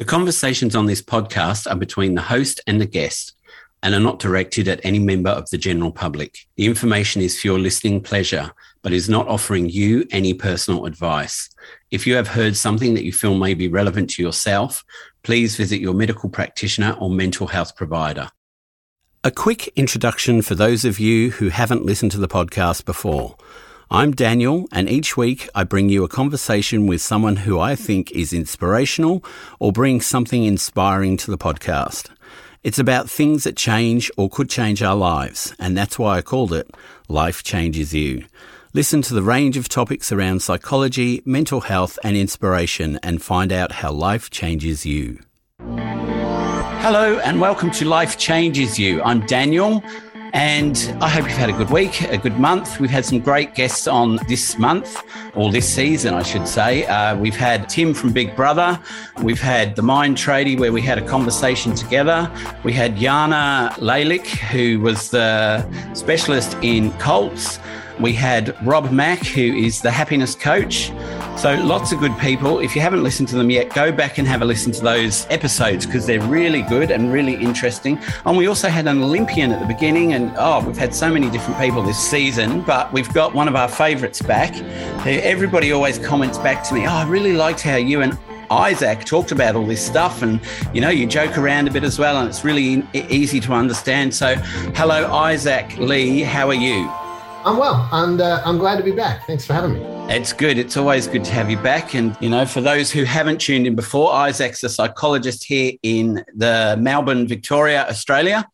The conversations on this podcast are between the host and the guest and are not directed at any member of the general public. The information is for your listening pleasure, but is not offering you any personal advice. If you have heard something that you feel may be relevant to yourself, please visit your medical practitioner or mental health provider. A quick introduction for those of you who haven't listened to the podcast before. I'm Daniel, and each week I bring you a conversation with someone who I think is inspirational or brings something inspiring to the podcast. It's about things that change or could change our lives, and that's why I called it Life Changes You. Listen to the range of topics around psychology, mental health, and inspiration, and find out how life changes you. Hello, and welcome to Life Changes You. I'm Daniel. And I hope you've had a good week, a good month. We've had some great guests on this month, or this season, I should say. Uh, we've had Tim from Big Brother. We've had the Mind Tradie, where we had a conversation together. We had Jana Lalik, who was the specialist in cults. We had Rob Mack, who is the happiness coach. So lots of good people. If you haven't listened to them yet, go back and have a listen to those episodes because they're really good and really interesting. And we also had an Olympian at the beginning, and oh, we've had so many different people this season. But we've got one of our favourites back. Everybody always comments back to me, "Oh, I really liked how you and Isaac talked about all this stuff, and you know, you joke around a bit as well, and it's really easy to understand. So, hello, Isaac Lee, how are you? I'm well, and uh, I'm glad to be back. Thanks for having me. It's good. It's always good to have you back. And, you know, for those who haven't tuned in before, Isaac's a psychologist here in the Melbourne, Victoria, Australia.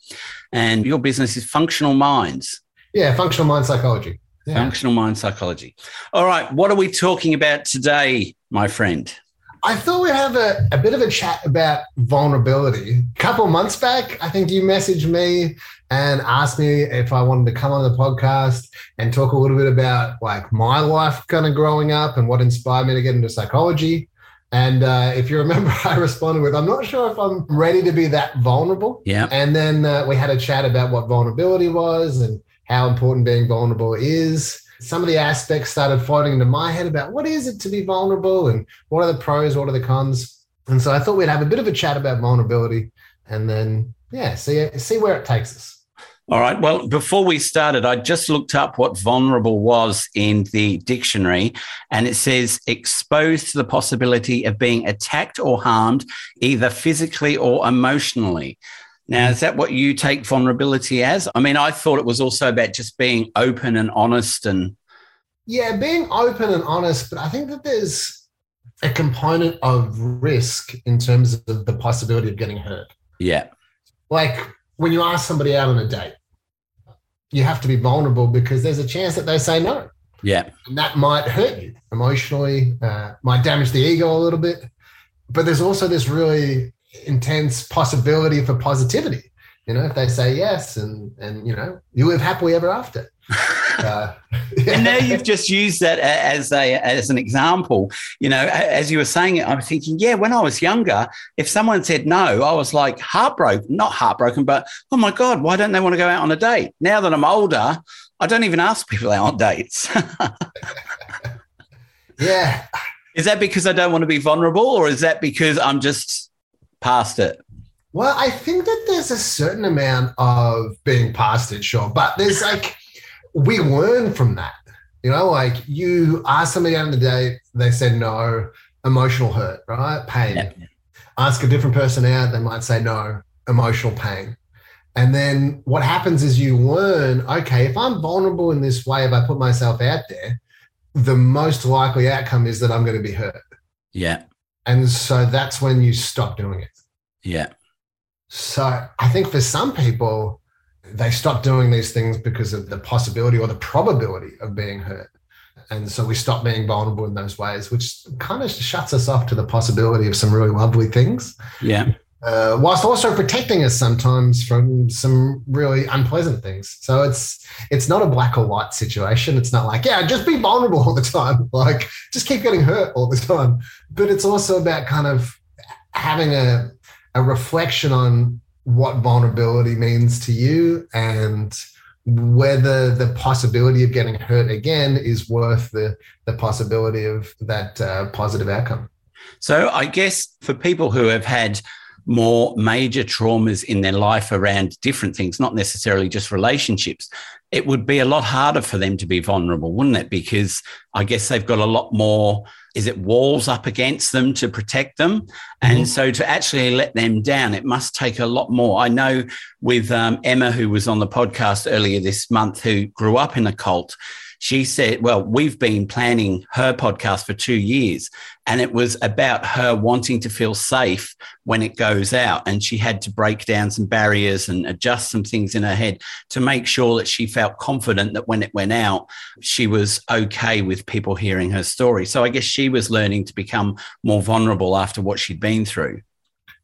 And your business is Functional Minds. Yeah, Functional Mind Psychology. Yeah. Functional Mind Psychology. All right. What are we talking about today, my friend? I thought we'd have a, a bit of a chat about vulnerability. A couple months back, I think you messaged me and asked me if I wanted to come on the podcast and talk a little bit about like my life kind of growing up and what inspired me to get into psychology. And uh, if you remember, I responded with, I'm not sure if I'm ready to be that vulnerable. Yeah. And then uh, we had a chat about what vulnerability was and how important being vulnerable is. Some of the aspects started floating into my head about what is it to be vulnerable and what are the pros, what are the cons. And so I thought we'd have a bit of a chat about vulnerability and then, yeah, see, see where it takes us. All right. Well, before we started, I just looked up what vulnerable was in the dictionary, and it says exposed to the possibility of being attacked or harmed, either physically or emotionally. Now, is that what you take vulnerability as? I mean, I thought it was also about just being open and honest and. Yeah, being open and honest, but I think that there's a component of risk in terms of the possibility of getting hurt. Yeah. Like when you ask somebody out on a date, you have to be vulnerable because there's a chance that they say no. Yeah. And that might hurt you emotionally, uh, might damage the ego a little bit. But there's also this really intense possibility for positivity. You know, if they say yes and and you know, you live happily ever after. Uh, yeah. And now you've just used that as a as an example. You know, as you were saying it, I was thinking, yeah, when I was younger, if someone said no, I was like heartbroken, not heartbroken, but oh my god, why don't they want to go out on a date? Now that I'm older, I don't even ask people out on dates. yeah. Is that because I don't want to be vulnerable, or is that because I'm just past it? Well, I think that there's a certain amount of being past it, sure, but there's like we learn from that. You know, like you ask somebody out on the date, they said no, emotional hurt, right? Pain. Yeah. Ask a different person out, they might say no, emotional pain. And then what happens is you learn, okay, if I'm vulnerable in this way, if I put myself out there, the most likely outcome is that I'm going to be hurt. Yeah. And so that's when you stop doing it. Yeah. So I think for some people, they stop doing these things because of the possibility or the probability of being hurt. And so we stop being vulnerable in those ways, which kind of shuts us off to the possibility of some really lovely things. Yeah. Uh, whilst also protecting us sometimes from some really unpleasant things. So it's it's not a black or white situation. It's not like yeah, just be vulnerable all the time, like just keep getting hurt all the time. But it's also about kind of having a a reflection on what vulnerability means to you and whether the possibility of getting hurt again is worth the, the possibility of that uh, positive outcome. So I guess for people who have had more major traumas in their life around different things, not necessarily just relationships, it would be a lot harder for them to be vulnerable, wouldn't it? Because I guess they've got a lot more, is it walls up against them to protect them? Mm-hmm. And so to actually let them down, it must take a lot more. I know with um, Emma, who was on the podcast earlier this month, who grew up in a cult, she said, Well, we've been planning her podcast for two years, and it was about her wanting to feel safe when it goes out. And she had to break down some barriers and adjust some things in her head to make sure that she felt confident that when it went out, she was okay with people hearing her story. So I guess she was learning to become more vulnerable after what she'd been through.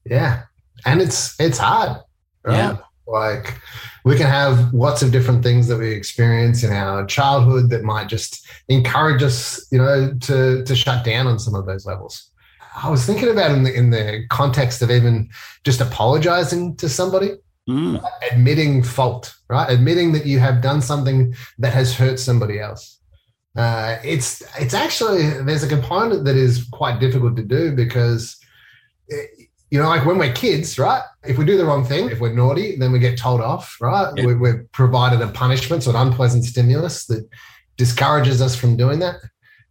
Yeah. And it's it's hard. Right? Yeah. Like we can have lots of different things that we experience in our childhood that might just encourage us, you know, to to shut down on some of those levels. I was thinking about in the in the context of even just apologizing to somebody, mm. admitting fault, right? Admitting that you have done something that has hurt somebody else. Uh, it's it's actually there's a component that is quite difficult to do because you know, like when we're kids, right? If we do the wrong thing, if we're naughty, then we get told off, right? We're, we're provided a punishment or an unpleasant stimulus that discourages us from doing that.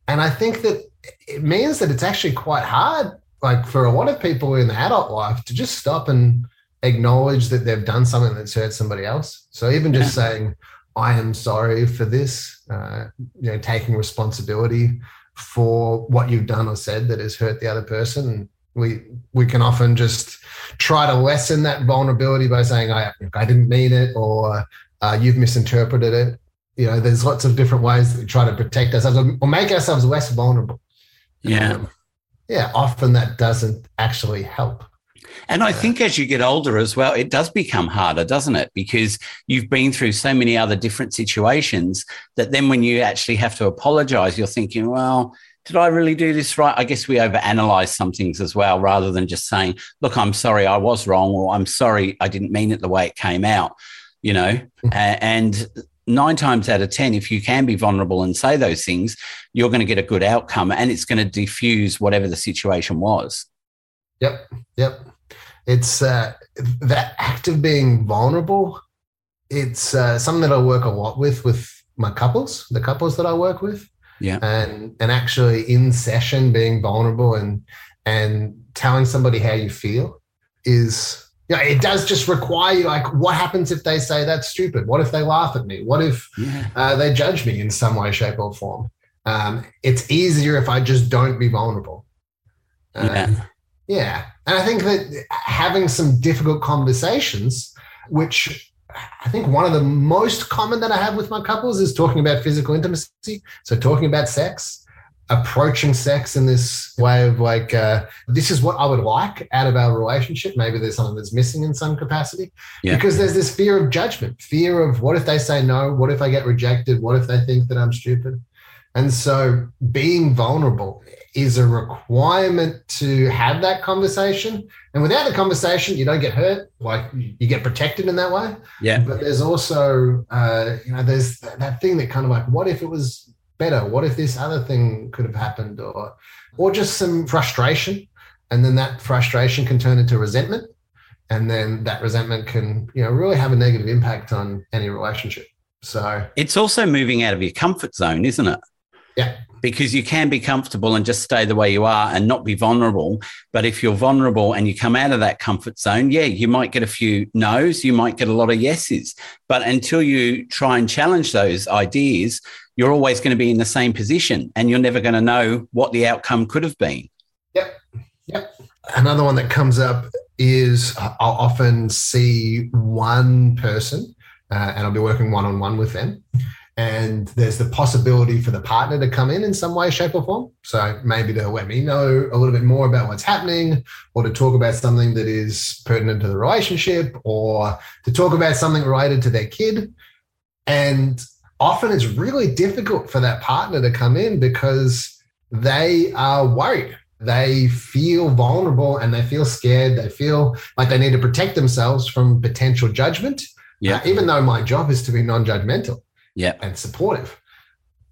And I think that it means that it's actually quite hard, like for a lot of people in adult life, to just stop and acknowledge that they've done something that's hurt somebody else. So even just yeah. saying, I am sorry for this, uh, you know, taking responsibility for what you've done or said that has hurt the other person we we can often just try to lessen that vulnerability by saying I I didn't mean it or uh, you've misinterpreted it. You know, there's lots of different ways that we try to protect ourselves or make ourselves less vulnerable. Yeah, um, yeah. Often that doesn't actually help. And I think as you get older as well, it does become harder, doesn't it? Because you've been through so many other different situations that then when you actually have to apologize, you're thinking, well, did I really do this right? I guess we overanalyze some things as well, rather than just saying, look, I'm sorry, I was wrong, or I'm sorry, I didn't mean it the way it came out, you know? Mm-hmm. and nine times out of 10, if you can be vulnerable and say those things, you're going to get a good outcome and it's going to diffuse whatever the situation was. Yep. Yep. It's uh, that act of being vulnerable. It's uh, something that I work a lot with, with my couples, the couples that I work with yeah. And and actually in session being vulnerable and and telling somebody how you feel is yeah, you know, it does just require you like what happens if they say that's stupid. What if they laugh at me? What if yeah. uh, they judge me in some way shape or form? Um, it's easier if i just don't be vulnerable. Um, yeah. yeah. And i think that having some difficult conversations which I think one of the most common that I have with my couples is talking about physical intimacy. So talking about sex, approaching sex in this way of like, uh, this is what I would like out of our relationship. Maybe there's something that's missing in some capacity yeah. because there's this fear of judgment, fear of what if they say no? What if I get rejected? What if they think that I'm stupid? And so being vulnerable is a requirement to have that conversation. And without the conversation, you don't get hurt. Like you get protected in that way. Yeah. But there's also, uh, you know, there's that thing that kind of like, what if it was better? What if this other thing could have happened? Or, or just some frustration. And then that frustration can turn into resentment. And then that resentment can, you know, really have a negative impact on any relationship. So it's also moving out of your comfort zone, isn't it? Yeah. Because you can be comfortable and just stay the way you are and not be vulnerable. But if you're vulnerable and you come out of that comfort zone, yeah, you might get a few no's, you might get a lot of yeses. But until you try and challenge those ideas, you're always going to be in the same position and you're never going to know what the outcome could have been. Yep. Yep. Another one that comes up is I'll often see one person uh, and I'll be working one on one with them and there's the possibility for the partner to come in in some way, shape, or form. So maybe to let me know a little bit more about what's happening, or to talk about something that is pertinent to the relationship, or to talk about something related to their kid. And often it's really difficult for that partner to come in because they are worried. They feel vulnerable and they feel scared. They feel like they need to protect themselves from potential judgment. Yeah. Uh, even though my job is to be non judgmental yeah, and supportive.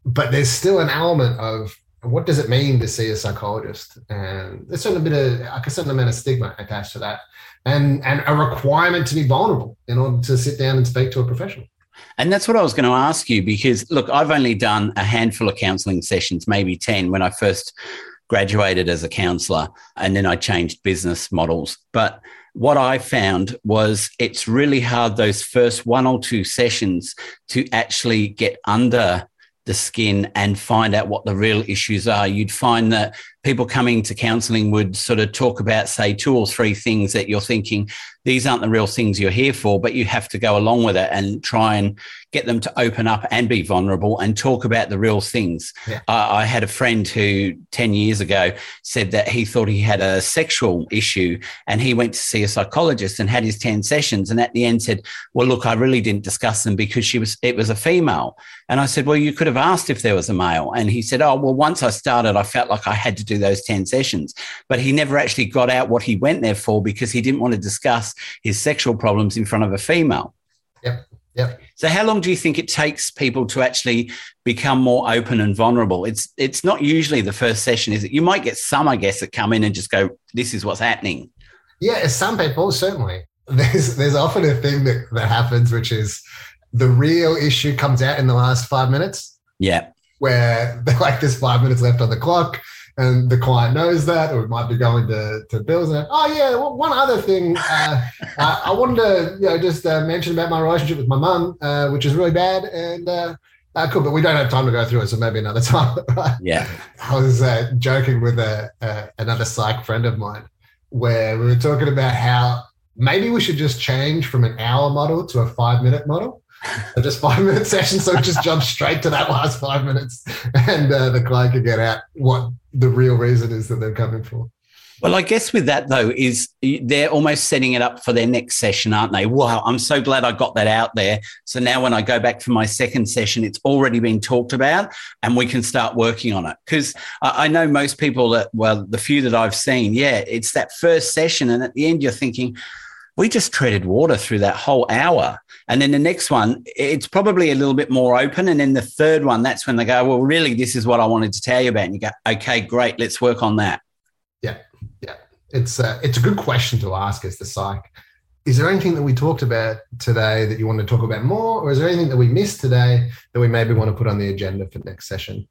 But there's still an element of what does it mean to see a psychologist? And there's a bit of like a certain amount of stigma attached to that, and and a requirement to be vulnerable in order to sit down and speak to a professional. And that's what I was going to ask you because look, I've only done a handful of counselling sessions, maybe ten, when I first graduated as a counsellor, and then I changed business models, but what I found was it's really hard those first one or two sessions to actually get under the skin and find out what the real issues are. You'd find that people coming to counseling would sort of talk about, say, two or three things that you're thinking, these aren't the real things you're here for, but you have to go along with it and try and get them to open up and be vulnerable and talk about the real things. Yeah. I had a friend who 10 years ago said that he thought he had a sexual issue and he went to see a psychologist and had his 10 sessions. And at the end said, well, look, I really didn't discuss them because she was, it was a female. And I said, well, you could have asked if there was a male. And he said, oh, well, once I started, I felt like I had to do those 10 sessions. But he never actually got out what he went there for because he didn't want to discuss his sexual problems in front of a female. So how long do you think it takes people to actually become more open and vulnerable? It's it's not usually the first session, is it? You might get some, I guess, that come in and just go, "This is what's happening." Yeah, some people certainly. There's there's often a thing that, that happens, which is the real issue comes out in the last five minutes. Yeah. Where they're like there's five minutes left on the clock and the client knows that, or it might be going to, to bills. And oh yeah, well, one other thing, uh, uh, I wanted to you know just uh, mention about my relationship with my mum, uh, which is really bad, and uh, uh, cool, but we don't have time to go through it, so maybe another time. yeah, I was joking with a, another psych friend of mine where we were talking about how maybe we should just change from an hour model to a five minute model so just five minute session. So just jump straight to that last five minutes, and uh, the client could get out what the real reason is that they're coming for. Well, I guess with that though is they're almost setting it up for their next session, aren't they? Wow, I'm so glad I got that out there. So now when I go back for my second session, it's already been talked about and we can start working on it. Because I know most people that, well, the few that I've seen, yeah, it's that first session. And at the end, you're thinking, we just treaded water through that whole hour. And then the next one, it's probably a little bit more open. And then the third one, that's when they go, well, really, this is what I wanted to tell you about. And you go, okay, great, let's work on that. Yeah, yeah. It's a, it's a good question to ask as the psych. Is there anything that we talked about today that you want to talk about more? Or is there anything that we missed today that we maybe want to put on the agenda for next session?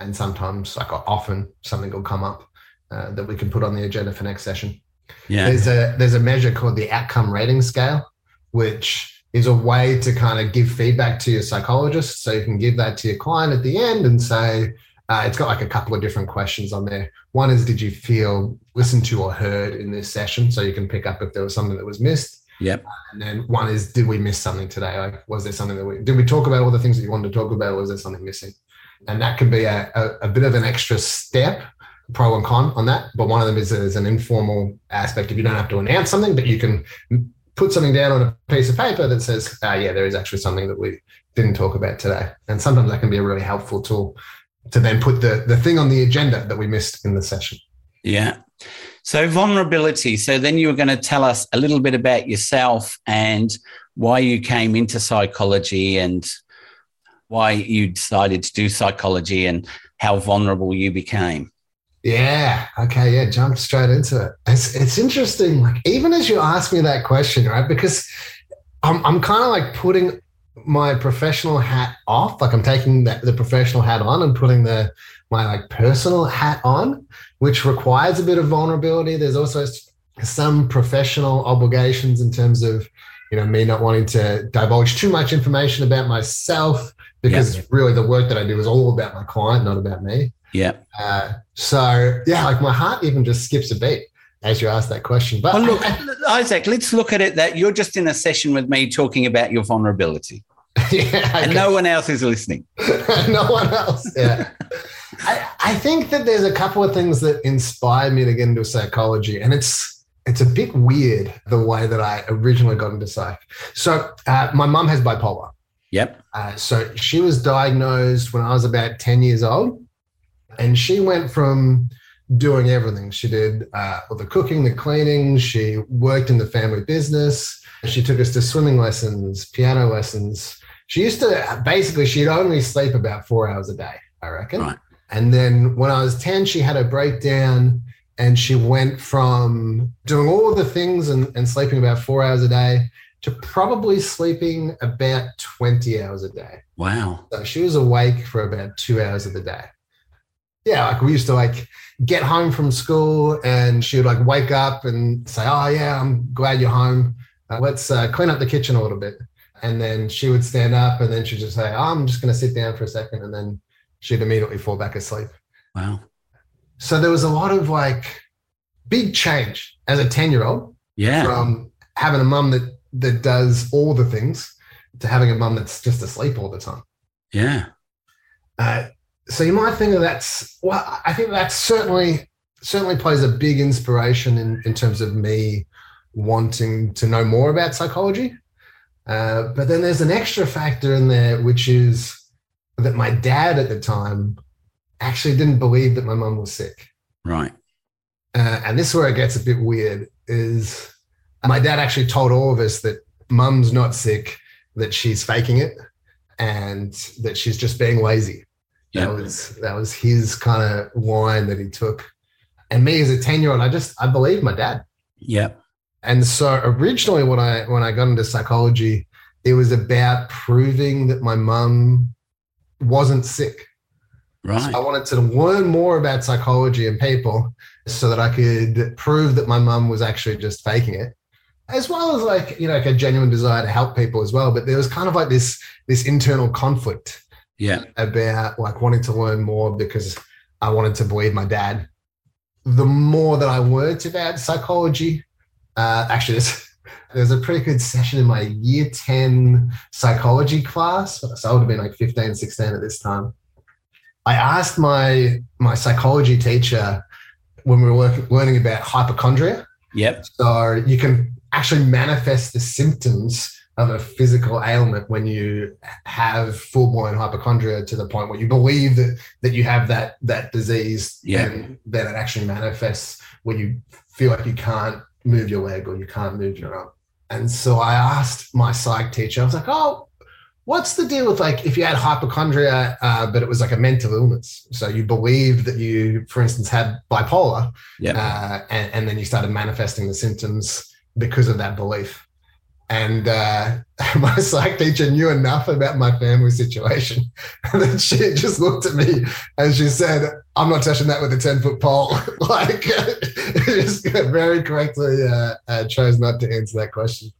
And sometimes, like often, something will come up uh, that we can put on the agenda for next session. Yeah. There's a there's a measure called the outcome rating scale, which is a way to kind of give feedback to your psychologist. So you can give that to your client at the end and say, uh, it's got like a couple of different questions on there. One is, did you feel listened to or heard in this session? So you can pick up if there was something that was missed. Yep. Uh, and then one is, did we miss something today? Like, was there something that we did we talk about all the things that you wanted to talk about? Or was there something missing? And that can be a, a, a bit of an extra step, pro and con on that. But one of them is, is an informal aspect. If you don't have to announce something, but you can put something down on a piece of paper that says, ah, yeah, there is actually something that we didn't talk about today. And sometimes that can be a really helpful tool to then put the, the thing on the agenda that we missed in the session. Yeah. So, vulnerability. So, then you were going to tell us a little bit about yourself and why you came into psychology and why you decided to do psychology and how vulnerable you became. Yeah. Okay. Yeah. Jump straight into it. It's it's interesting. Like even as you ask me that question, right? Because I'm I'm kind of like putting my professional hat off. Like I'm taking the, the professional hat on and putting the my like personal hat on, which requires a bit of vulnerability. There's also some professional obligations in terms of you know me not wanting to divulge too much information about myself because yeah. really the work that I do is all about my client, not about me. Yeah. Uh, so yeah, like my heart even just skips a beat as you ask that question. But well, look, Isaac, let's look at it that you're just in a session with me talking about your vulnerability. yeah, and no one else is listening. no one else. Yeah. I, I think that there's a couple of things that inspired me to get into psychology, and it's it's a bit weird the way that I originally got into psych. So uh, my mum has bipolar. Yep. Uh, so she was diagnosed when I was about ten years old. And she went from doing everything. She did uh, all the cooking, the cleaning. She worked in the family business. She took us to swimming lessons, piano lessons. She used to basically, she'd only sleep about four hours a day, I reckon. Right. And then when I was 10, she had a breakdown and she went from doing all the things and, and sleeping about four hours a day to probably sleeping about 20 hours a day. Wow. So she was awake for about two hours of the day. Yeah, like we used to like get home from school and she would like wake up and say, Oh, yeah, I'm glad you're home. Uh, let's uh, clean up the kitchen a little bit. And then she would stand up and then she'd just say, oh, I'm just going to sit down for a second. And then she'd immediately fall back asleep. Wow. So there was a lot of like big change as a 10 year old. Yeah. From having a mum that, that does all the things to having a mum that's just asleep all the time. Yeah. Uh, so you might think that that's, well, I think that's certainly, certainly plays a big inspiration in, in terms of me wanting to know more about psychology. Uh, but then there's an extra factor in there, which is that my dad at the time actually didn't believe that my mum was sick. Right. Uh, and this is where it gets a bit weird. Is my dad actually told all of us that mum's not sick, that she's faking it, and that she's just being lazy. Yep. That was that was his kind of line that he took. And me as a ten year old, I just I believed my dad. Yep. And so originally when I when I got into psychology, it was about proving that my mum wasn't sick. Right. So I wanted to learn more about psychology and people so that I could prove that my mum was actually just faking it. As well as like, you know, like a genuine desire to help people as well. But there was kind of like this this internal conflict yeah. about like wanting to learn more because I wanted to believe my dad. The more that I learned about psychology, uh, actually, there's, there's a pretty good session in my year 10 psychology class. So I would have been like 15, 16 at this time. I asked my my psychology teacher when we were working, learning about hypochondria. Yep. So you can actually manifest the symptoms of a physical ailment when you have full blown hypochondria to the point where you believe that that you have that that disease. Yeah. And then it actually manifests when you feel like you can't move your leg or you can't move your arm. And so I asked my psych teacher, I was like, oh, what's the deal with like if you had hypochondria, uh, but it was like a mental illness? So you believed that you, for instance, had bipolar, yeah. Uh, and, and then you started manifesting the symptoms because of that belief. And uh, my psych teacher knew enough about my family situation that she just looked at me and she said, I'm not touching that with a 10 foot pole. like, just very correctly uh, uh, chose not to answer that question,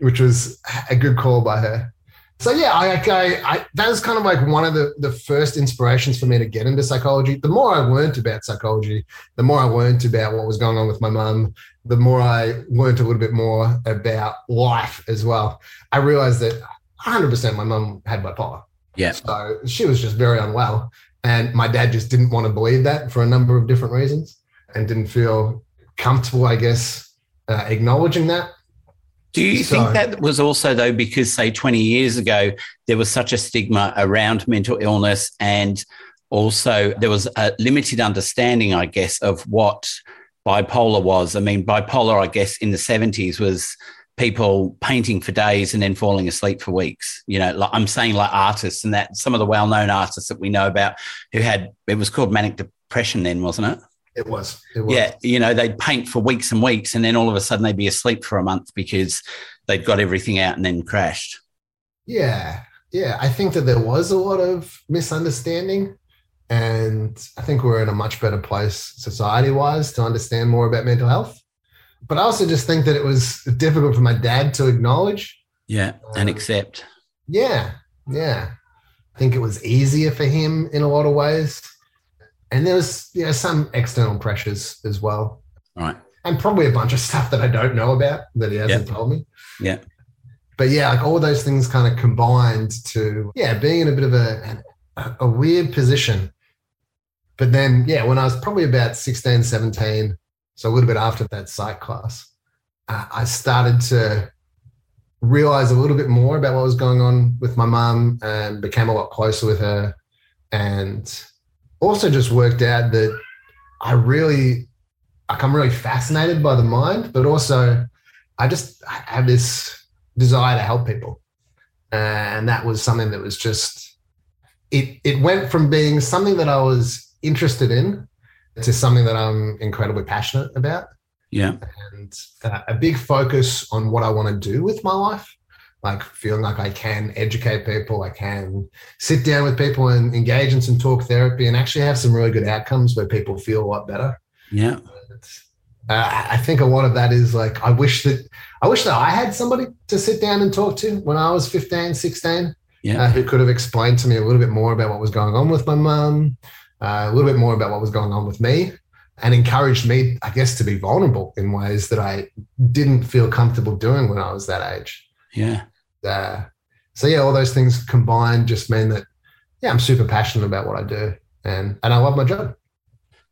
which was a good call by her. So yeah, I, I, I, that was kind of like one of the, the first inspirations for me to get into psychology. The more I learned about psychology, the more I learned about what was going on with my mum, the more I learned a little bit more about life as well. I realized that 100% my mum had bipolar. Yeah. So she was just very unwell. And my dad just didn't want to believe that for a number of different reasons and didn't feel comfortable, I guess, uh, acknowledging that. Do you so, think that was also, though, because, say, 20 years ago, there was such a stigma around mental illness and also there was a limited understanding, I guess, of what bipolar was? I mean, bipolar, I guess, in the 70s was people painting for days and then falling asleep for weeks. You know, like I'm saying like artists and that some of the well-known artists that we know about who had it was called manic depression then, wasn't it? It was. It was. Yeah, you know, they'd paint for weeks and weeks, and then all of a sudden they'd be asleep for a month because they'd got everything out and then crashed. Yeah, yeah. I think that there was a lot of misunderstanding, and I think we're in a much better place society-wise to understand more about mental health. But I also just think that it was difficult for my dad to acknowledge. Yeah, and um, accept. Yeah, yeah. I think it was easier for him in a lot of ways and there was you know some external pressures as well. Right. And probably a bunch of stuff that I don't know about that he hasn't told me. Yeah. But yeah, like all those things kind of combined to yeah, being in a bit of a a weird position. But then yeah, when I was probably about 16, 17, so a little bit after that psych class, uh, I started to realize a little bit more about what was going on with my mum and became a lot closer with her and also just worked out that I really, like, I'm really fascinated by the mind, but also I just have this desire to help people. And that was something that was just, it, it went from being something that I was interested in. to something that I'm incredibly passionate about. Yeah. And uh, a big focus on what I want to do with my life. Like feeling like I can educate people, I can sit down with people and engage in some talk therapy and actually have some really good outcomes where people feel a lot better. Yeah. Uh, I think a lot of that is like, I wish that I wish that I had somebody to sit down and talk to when I was 15, 16, Yeah. uh, who could have explained to me a little bit more about what was going on with my mum, uh, a little bit more about what was going on with me, and encouraged me, I guess, to be vulnerable in ways that I didn't feel comfortable doing when I was that age. Yeah. Uh, so yeah, all those things combined just mean that yeah, I'm super passionate about what I do, and and I love my job.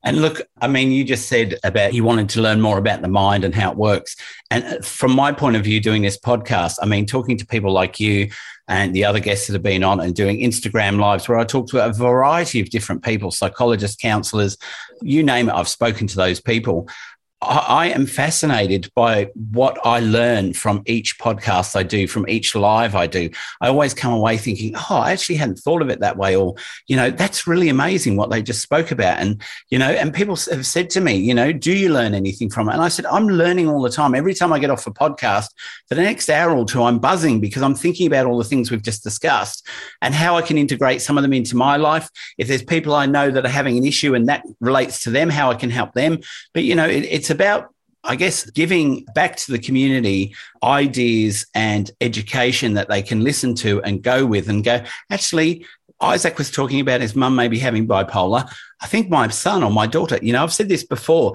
And look, I mean, you just said about you wanted to learn more about the mind and how it works. And uh, from my point of view, doing this podcast, I mean, talking to people like you and the other guests that have been on and doing Instagram lives where I talk to a variety of different people, psychologists, counselors, you name it, I've spoken to those people. I am fascinated by what I learn from each podcast I do, from each live I do. I always come away thinking, oh, I actually hadn't thought of it that way. Or, you know, that's really amazing what they just spoke about. And, you know, and people have said to me, you know, do you learn anything from it? And I said, I'm learning all the time. Every time I get off a podcast, for the next hour or two, I'm buzzing because I'm thinking about all the things we've just discussed and how I can integrate some of them into my life. If there's people I know that are having an issue and that relates to them, how I can help them. But, you know, it, it's about, I guess, giving back to the community ideas and education that they can listen to and go with and go, actually, Isaac was talking about his mum maybe having bipolar. I think my son or my daughter, you know, I've said this before.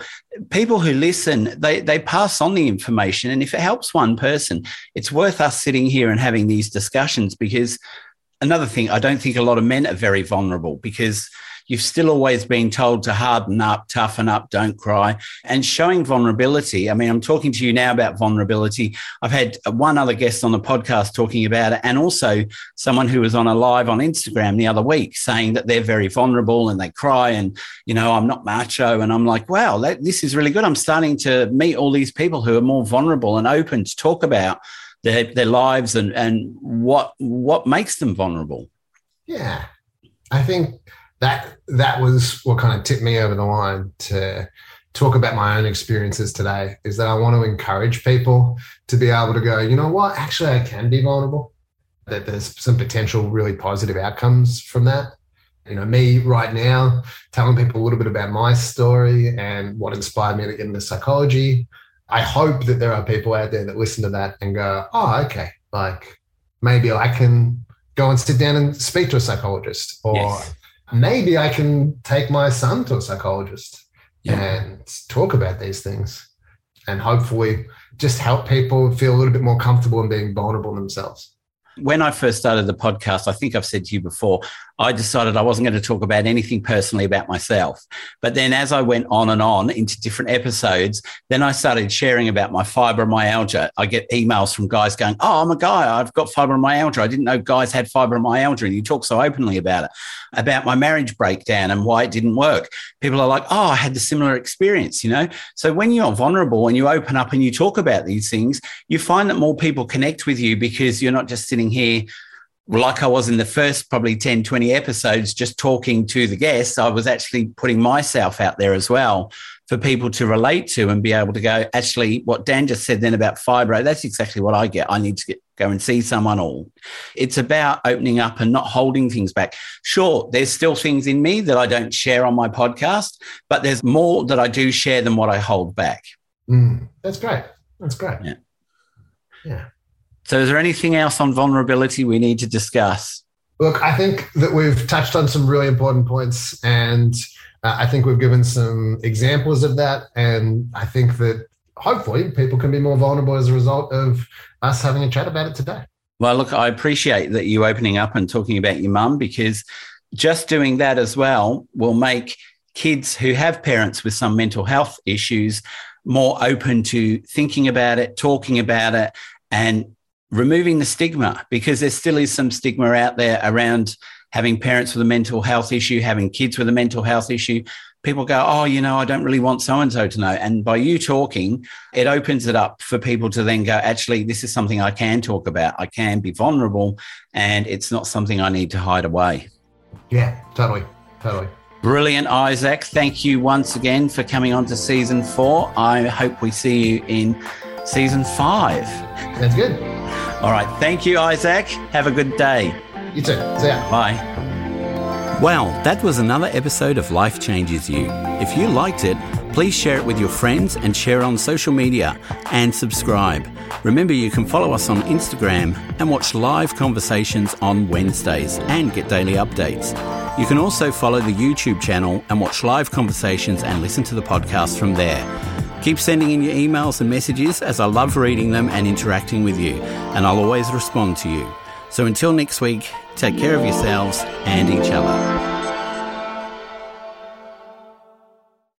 People who listen, they they pass on the information, and if it helps one person, it's worth us sitting here and having these discussions. Because another thing, I don't think a lot of men are very vulnerable because you've still always been told to harden up, toughen up, don't cry, and showing vulnerability. I mean, I'm talking to you now about vulnerability. I've had one other guest on the podcast talking about it, and also someone who was on a live on Instagram the other week saying that they're very vulnerable and they cry, and you know, I'm not macho, and I'm like, wow, that, this is really good. I'm starting to meet all these people who are more vulnerable and open to talk about their, their lives and and what what makes them vulnerable. Yeah, I think that that was what kind of tipped me over the line to talk about my own experiences today. Is that I want to encourage people to be able to go, you know what, actually, I can be vulnerable. That there's some potential really positive outcomes from that. You know, me right now telling people a little bit about my story and what inspired me to get into psychology. I hope that there are people out there that listen to that and go, oh, okay, like maybe I can go and sit down and speak to a psychologist or Yes. Maybe I can take my son to a psychologist Yeah. and talk about these things and hopefully just help people feel a little bit more comfortable in being vulnerable themselves. when I first started the podcast, I think I've said to you before, I decided I wasn't going to talk about anything personally about myself. But then as I went on and on into different episodes, then I started sharing about my fibromyalgia. I get emails from guys going, Oh, I'm a guy. I've got fibromyalgia. I didn't know guys had fibromyalgia. And you talk so openly about it, about my marriage breakdown and why it didn't work. People are like, Oh, I had the similar experience, you know? So when you're vulnerable and you open up and you talk about these things, you find that more people connect with you because you're not just sitting here like I was in the first probably 10, 20 episodes, just talking to the guests. I was actually putting myself out there as well for people to relate to and be able to go, actually, what Dan just said then about fibro, that's exactly what I get. I need to get, go and see someone or it's about opening up and not holding things back. Sure, there's still things in me that I don't share on my podcast, but there's more that I do share than what I hold back. Mm, that's great. That's great. Yeah. Yeah. So, is there anything else on vulnerability we need to discuss? Look, I think that we've touched on some really important points, and uh, I think we've given some examples of that. And I think that hopefully people can be more vulnerable as a result of us having a chat about it today. Well, look, I appreciate that you opening up and talking about your mum because just doing that as well will make kids who have parents with some mental health issues more open to thinking about it, talking about it, and removing the stigma because there still is some stigma out there around having parents with a mental health issue, having kids with a mental health issue. People go, Oh, you know, I don't really want so and so to know. And by you talking, it opens it up for people to then go, Actually, this is something I can talk about. I can be vulnerable and it's not something I need to hide away. Yeah, totally. Totally. Brilliant, Isaac. Thank you once again for coming on to season four. I hope we see you in season five. That's good. All right. Thank you, Isaac. Have a good day. You too. See ya. Bye. Well, that was another episode of Life Changes You. If you liked it, please share it with your friends and share on social media and subscribe. Remember, you can follow us on Instagram and watch live conversations on Wednesdays and get daily updates. You can also follow the YouTube channel and watch live conversations and listen to the podcast from there. Keep sending in your emails and messages as I love reading them and interacting with you, and I'll always respond to you. So until next week, take care of yourselves and each other.